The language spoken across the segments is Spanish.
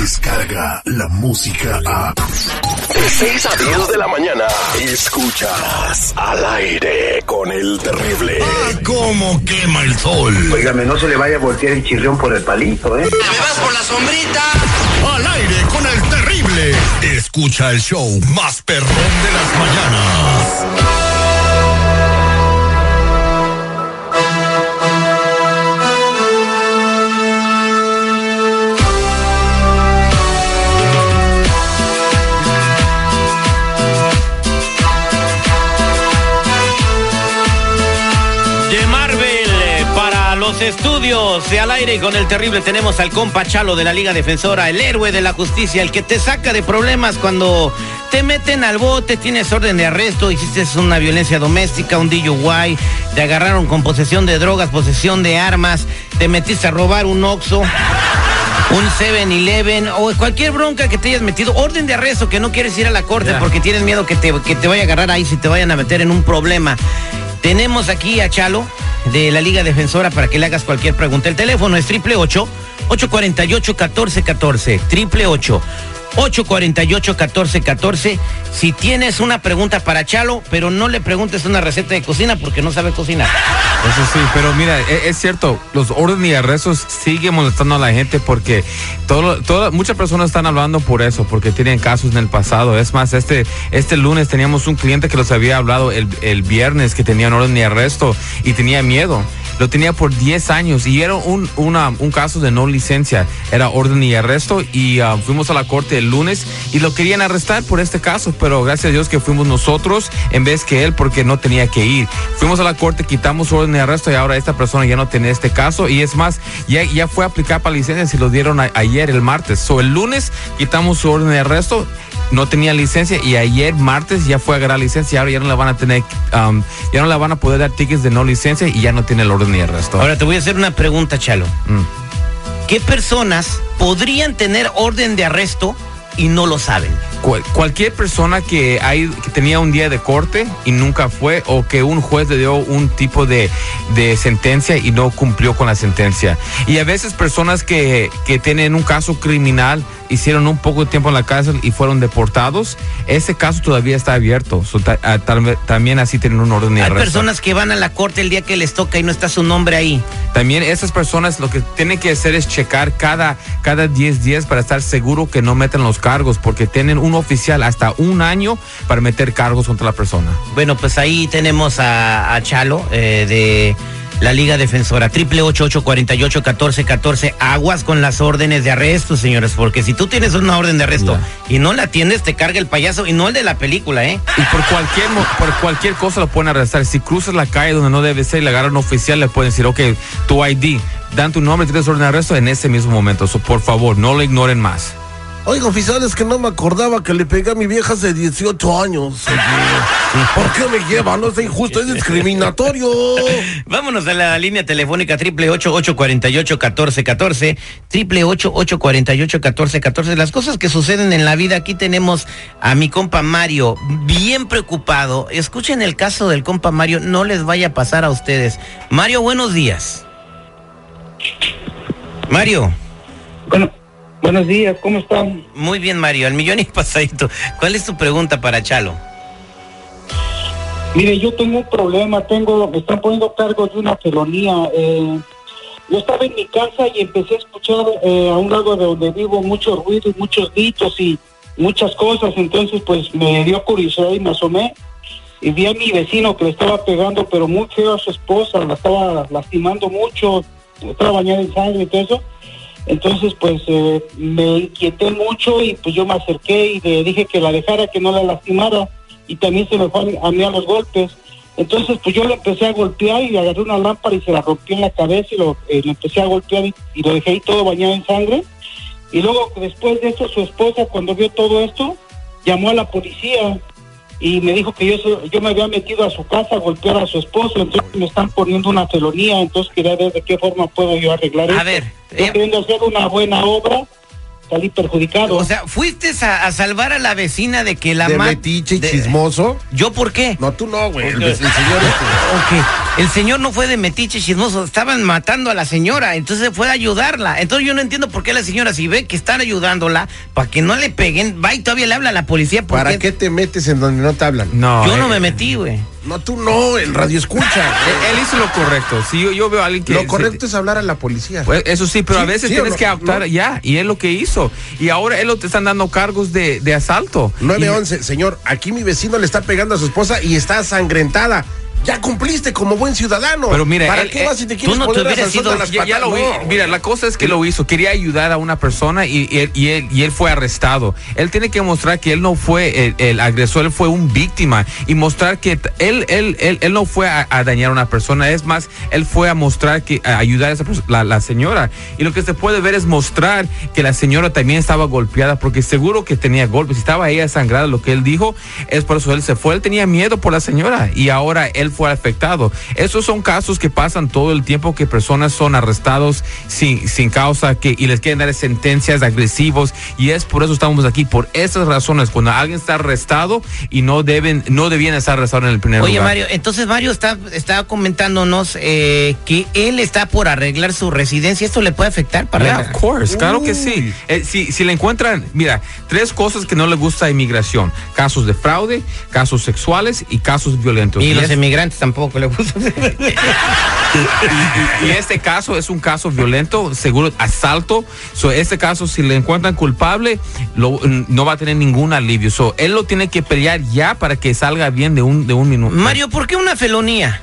llega la música a... De 6 a 10 de la mañana, escuchas al aire con el terrible. ¡Ah, cómo quema el sol! Óigame, no se le vaya a voltear el chirrión por el palito, ¿eh? ¡Me vas por la sombrita! ¡Al aire con el terrible! Escucha el show más perrón de las mañanas. Los estudios de al aire y con el terrible tenemos al compa Chalo de la Liga Defensora, el héroe de la justicia, el que te saca de problemas cuando te meten al bote, tienes orden de arresto, hiciste una violencia doméstica, un DUI, te agarraron con posesión de drogas, posesión de armas, te metiste a robar un Oxxo un 7-Eleven o cualquier bronca que te hayas metido, orden de arresto que no quieres ir a la corte porque tienes miedo que te, que te vaya a agarrar ahí si te vayan a meter en un problema. Tenemos aquí a Chalo de la Liga Defensora para que le hagas cualquier pregunta. El teléfono es triple 848 1414 triple 848 1414 Si tienes una pregunta para Chalo, pero no le preguntes una receta de cocina porque no sabe cocinar. Eso sí, pero mira, e- es, cierto, los órdenes y arrestos siguen molestando a la gente porque todo, muchas personas están hablando por eso, porque tienen casos en el pasado. Es más, este, este lunes teníamos un cliente que los había hablado el, el viernes que tenía un orden y arresto y tenía miedo. Lo tenía por 10 años y era un, un caso de no licencia. Era orden y arresto y ah, fuimos a la corte el lunes y lo querían arrestar por este caso, pero gracias a Dios que fuimos nosotros en vez que él porque no tenía que ir. Fuimos a la corte, quitamos orden de arresto y ahora esta persona ya no tiene este caso y es más, ya, ya fue a aplicar para licencia y lo dieron a- ayer, el martes. So, el lunes quitamos su orden de arresto no tenía licencia y ayer martes ya fue a agarrar licencia y ahora ya no le van a tener, um, ya no le van a poder dar tickets de no licencia y ya no tiene el orden ni arresto. Ahora te voy a hacer una pregunta, Chalo. Mm. ¿Qué personas podrían tener orden de arresto y no lo saben? Cual- cualquier persona que, hay, que tenía un día de corte y nunca fue o que un juez le dio un tipo de, de sentencia y no cumplió con la sentencia. Y a veces personas que, que tienen un caso criminal hicieron un poco de tiempo en la cárcel y fueron deportados, ese caso todavía está abierto. So, ta- ah, tal- también así tienen un orden de Hay arresto. personas que van a la corte el día que les toca y no está su nombre ahí. También esas personas lo que tienen que hacer es checar cada, cada 10 días para estar seguro que no meten los cargos, porque tienen un oficial hasta un año para meter cargos contra la persona. Bueno, pues ahí tenemos a, a Chalo eh, de la Liga Defensora. Triple ocho ocho cuarenta y ocho catorce catorce. Aguas con las órdenes de arresto, señores, porque si tú tienes una orden de arresto y no la tienes, te carga el payaso y no el de la película, ¿eh? Y por cualquier, por cualquier cosa lo pueden arrestar. Si cruzas la calle donde no debe ser y le agarran un oficial, le pueden decir, ok, tu ID, dan tu nombre, tienes orden de arresto en ese mismo momento. So, por favor, no lo ignoren más. Oiga, oficial, es que no me acordaba que le pegué a mi vieja hace 18 años. ¿Por qué me lleva? No es injusto, es discriminatorio. Vámonos a la línea telefónica triple ocho ocho cuarenta y ocho catorce catorce triple ocho ocho cuarenta y ocho catorce catorce. Las cosas que suceden en la vida. Aquí tenemos a mi compa Mario, bien preocupado. Escuchen el caso del compa Mario, no les vaya a pasar a ustedes. Mario, buenos días. Mario, Bueno, buenos días, ¿cómo están? muy bien Mario, al millón y pasadito. ¿Cuál es tu pregunta para Chalo? Mire, yo tengo un problema, tengo, me están poniendo cargos de una felonía. eh, yo estaba en mi casa y empecé a escuchar eh, a un lado de donde vivo mucho ruido y muchos gritos y muchas cosas, entonces pues me dio curiosidad y me asomé y vi a mi vecino que le estaba pegando, pero muy feo a su esposa, la estaba lastimando mucho, estaba bañada en sangre y todo eso. Entonces, pues eh, me inquieté mucho y pues yo me acerqué y le dije que la dejara, que no la lastimara y también se me fue a mí a los golpes. Entonces, pues yo le empecé a golpear y le agarré una lámpara y se la rompí en la cabeza y lo, eh, empecé a golpear y, y lo dejé ahí todo bañado en sangre. Y luego, después de esto, su esposa, cuando vio todo esto, llamó a la policía y me dijo que yo, yo me había metido a su casa a golpear a su esposo, entonces me están poniendo una felonía, entonces quería ver de qué forma puedo yo arreglar A esto. ver, Yo eh, queriendo hacer una buena obra, salí perjudicado. O sea, fuiste a, a salvar a la vecina de que la De metiche y de- chismoso. ¿Yo por qué? No, tú no, güey. El, el señor este. Ok. El señor no fue de metiche chismoso, estaban matando a la señora, entonces fue a ayudarla. Entonces yo no entiendo por qué la señora, si ve que están ayudándola, para que no le peguen, va y todavía le habla a la policía. ¿por ¿Para qué te metes en donde no te hablan? No. Yo no eh, me metí, güey. No, tú no, en radio escucha. Él, él hizo lo correcto. Si yo, yo veo a alguien que. Lo se- correcto es hablar a la policía. Pues, eso sí, pero a veces sí tienes no, que actuar no. ya, y es lo que hizo. Y ahora él lo te están dando cargos de, de asalto. Y- 911, señor, aquí mi vecino le está pegando a su esposa y está sangrentada. Ya cumpliste como buen ciudadano. Pero mira, ¿para él- qué él- vas si te tú quieres no te hubieras ido- las Ya, ya lo vi. patas? No. Mira, la cosa es que lo hizo. Quería ayudar a una persona y, y él, y, él, y él fue arrestado. Él tiene que mostrar que él no fue el, el agresor, él fue un víctima y mostrar que él, él, él, él no fue a, a dañar a una persona. Es más, él fue a mostrar que a ayudar a esa la, la señora. Y lo que se puede ver es mostrar que la señora también estaba golpeada porque seguro que tenía golpes. Si estaba ella sangrada, lo que él dijo es por eso él se fue. Él tenía miedo por la señora y ahora él fue afectado. Esos son casos que pasan todo el tiempo que personas son arrestados sin, sin causa que, y les quieren dar sentencias agresivos y es por eso estamos aquí, por esas razones, cuando alguien está arrestado y no deben, no debían estar arrestados en el primer Oye, lugar. Mario, entonces Mario está, está comentándonos eh, que él está por arreglar su residencia. ¿Esto le puede afectar para Yeah, of course, claro que sí. Eh, si, si le encuentran, mira, tres cosas que no le gusta a inmigración: casos de fraude, casos sexuales y casos violentos. Y los es- tampoco le gusta. Y este caso es un caso violento, seguro asalto. So, este caso, si le encuentran culpable, lo- no va a tener ningún alivio. So, él lo tiene que pelear ya para que salga bien de un, de un minuto. Mario, ¿por qué una felonía?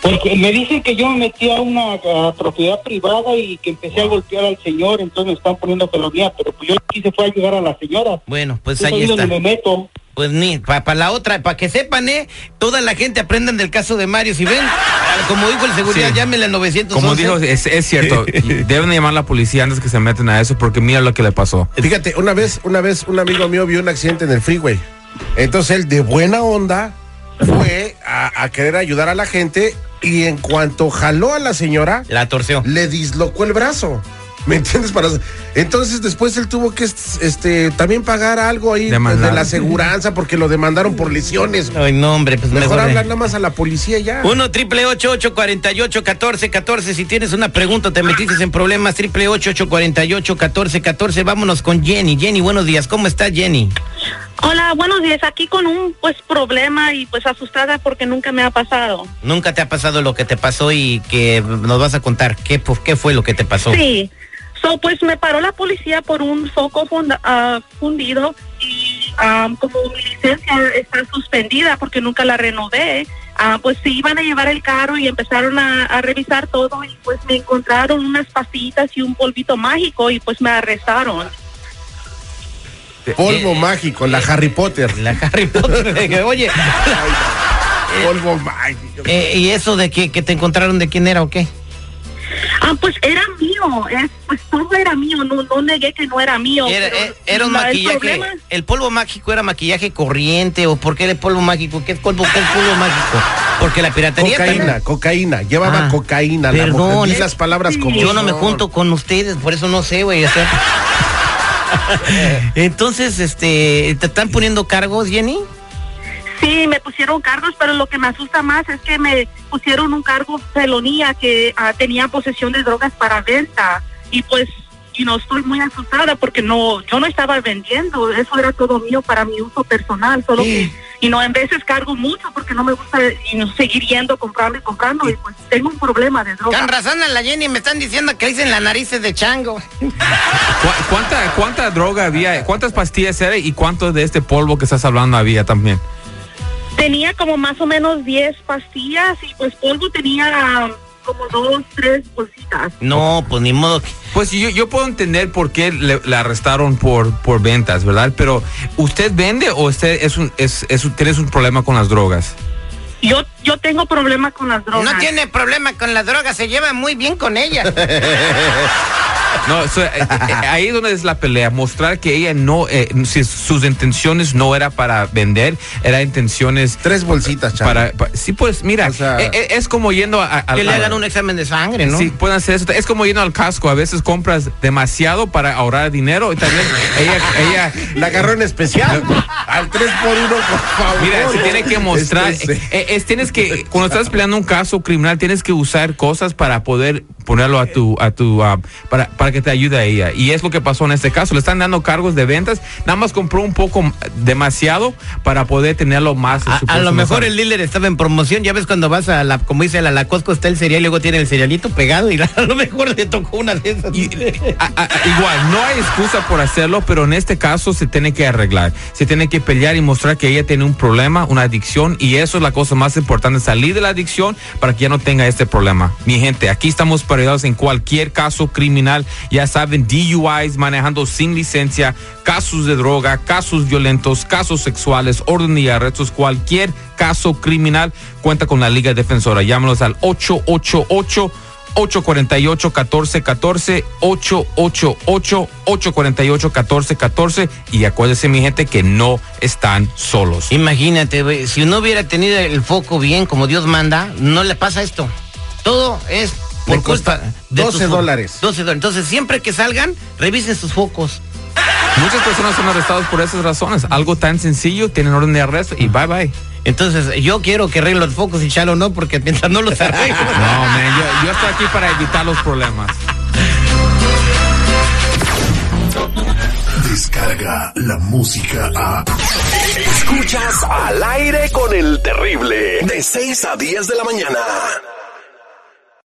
Porque me dicen que yo me metí a una ah, propiedad privada y que empecé a golpear al señor, entonces me están poniendo felonía, pero pues yo lo que hice fue ayudar a la señora. Bueno, pues Es ahí ahí está. donde me meto. Pues ni, para la otra, para que sepan, ¿eh? Toda la gente aprendan del caso de Mario. Si ven, como dijo el seguridad, Sí. llámenle al 911. Como dijo, es, es cierto, deben llamar a la policía antes que se meten a eso porque mira lo que le pasó. Fíjate, una vez, una vez un amigo mío vio un accidente en el freeway. Entonces él de buena onda fue a, a querer ayudar a la gente y en cuanto jaló a la señora, La torció. le dislocó el brazo. ¿Me entiendes? Para... Entonces después él tuvo que este también pagar algo ahí pues, de la aseguranza porque lo demandaron por lesiones. Ay, no, hombre, pues Mejor mejor. hablar nada más a la policía ya. 1 triple 848 14 14 Si tienes una pregunta, te metiste en problemas. Triple 848 14 14 Vámonos con Jenny. Jenny, buenos días. ¿Cómo está Jenny? Hola, buenos días. Aquí con un pues problema y pues asustada porque nunca me ha pasado. Nunca te ha pasado lo que te pasó y que nos vas a contar qué, pues, qué fue lo que te pasó. Sí. So, pues me paró la policía por un foco funda- ah, fundido y ah, como mi licencia está suspendida porque nunca la renové, ah, pues se iban a llevar el carro y empezaron a, a revisar todo y pues me encontraron unas pastillitas y un polvito mágico y pues me arrestaron. Polvo Eh, mágico, la Harry Potter. La Harry Potter. Oye, Polvo mágico. eh, ¿y eso de que, que te encontraron de quién era o qué? Ah, pues era mío, es, pues todo era mío, no, no negué que no era mío. Era, pero eh, era un la- el maquillaje. problema- ¿El polvo mágico era maquillaje corriente o por qué era polvo mágico? ¿Qué es polvo, qué es polvo mágico? Porque la piratería. Cocaína, también- cocaína. Llevaba Ah, cocaína. la perdón, mujer. Eh. las palabras como Yo no me junto con ustedes, por eso no sé, güey. o sea. Entonces, este, ¿te están poniendo cargos, Jenny? Sí, me pusieron cargos, pero lo que me asusta más es que me pusieron un cargo felonía que ah, tenía posesión de drogas para venta y pues y no estoy muy asustada porque no yo no estaba vendiendo, eso era todo mío para mi uso personal, solo que y no en veces cargo mucho porque no me gusta y no, seguir yendo comprando y comprando y pues tengo un problema de drogas. Con razón a la Jenny me están diciendo que dicen la narices de chango. ¿Cu- ¿Cuánta, ¿Cuánta droga había? ¿Cuántas pastillas era y cuánto de este polvo que estás hablando había también? Tenía como más o menos 10 pastillas y pues polvo tenía como dos, tres bolsitas. No, pues ni modo. que- Pues yo, yo puedo entender por qué le, le arrestaron por, por ventas, ¿verdad? Pero ¿usted vende o usted es un, es, es un- tienes un problema con las drogas? Yo yo tengo problema con las drogas. No tiene problema con la droga, se lleva muy bien con ella. No, so, eh, eh, ahí es donde es la pelea, mostrar que ella no, eh, si sus intenciones no era para vender, era intenciones Tres bolsitas, para, pa- sí, pues mira, O sea- eh, eh, es como yendo a, a- Que le hagan un examen de sangre, ¿no? Sí, pueden hacer eso. Es como yendo al casco. A veces compras demasiado para ahorrar dinero. Y también ella, ella La agarró en especial. Al 3 por 1 por favor. Mira, se tiene que mostrar, Este, eh, eh, es, tienes que, cuando estás peleando un caso criminal, tienes que usar cosas para poder ponerlo a tu, a tu, ah, para, para que te ayude a ella. Y es lo que pasó en este caso. Le están dando cargos de ventas. Nada más compró un poco mm, demasiado para poder tenerlo más. en A, su a lo mejor el dealer estaba en promoción. Ya ves cuando vas a la, como dice la, la Costco, está el cereal y luego tiene el cerealito pegado y a lo mejor le tocó una de esas. Y- a- a- a- igual, no hay excusa por hacerlo, pero en este caso se tiene que arreglar. Se tiene que pelear y mostrar que ella tiene un problema, una adicción, y eso es la cosa más importante, salir de la adicción para que ya no tenga este problema. Mi gente, aquí estamos para en cualquier caso criminal. Ya saben, DUIs, manejando sin licencia, casos de droga, casos violentos, casos sexuales, orden y arrestos, cualquier caso criminal, cuenta con la Liga Defensora. Llámanos al 888 848-1414, 888-848-1414 y acuérdense mi gente que no están solos. Imagínate, si no hubiera tenido el foco bien como Dios manda, no le pasa esto. Todo es por Le cuesta culpa de 12 tus fo- dólares. 12 dólares. Entonces, siempre que salgan, revisen sus focos. Muchas personas son arrestadas por esas razones. Algo tan sencillo, tienen orden de arresto y bye bye. Entonces, yo quiero que arregle los focos y Chalo no, porque mientras no los arreglo. No, man, yo, yo estoy aquí para evitar los problemas. Descarga la música a. Escuchas al aire con el terrible. De 6 a 10 de la mañana.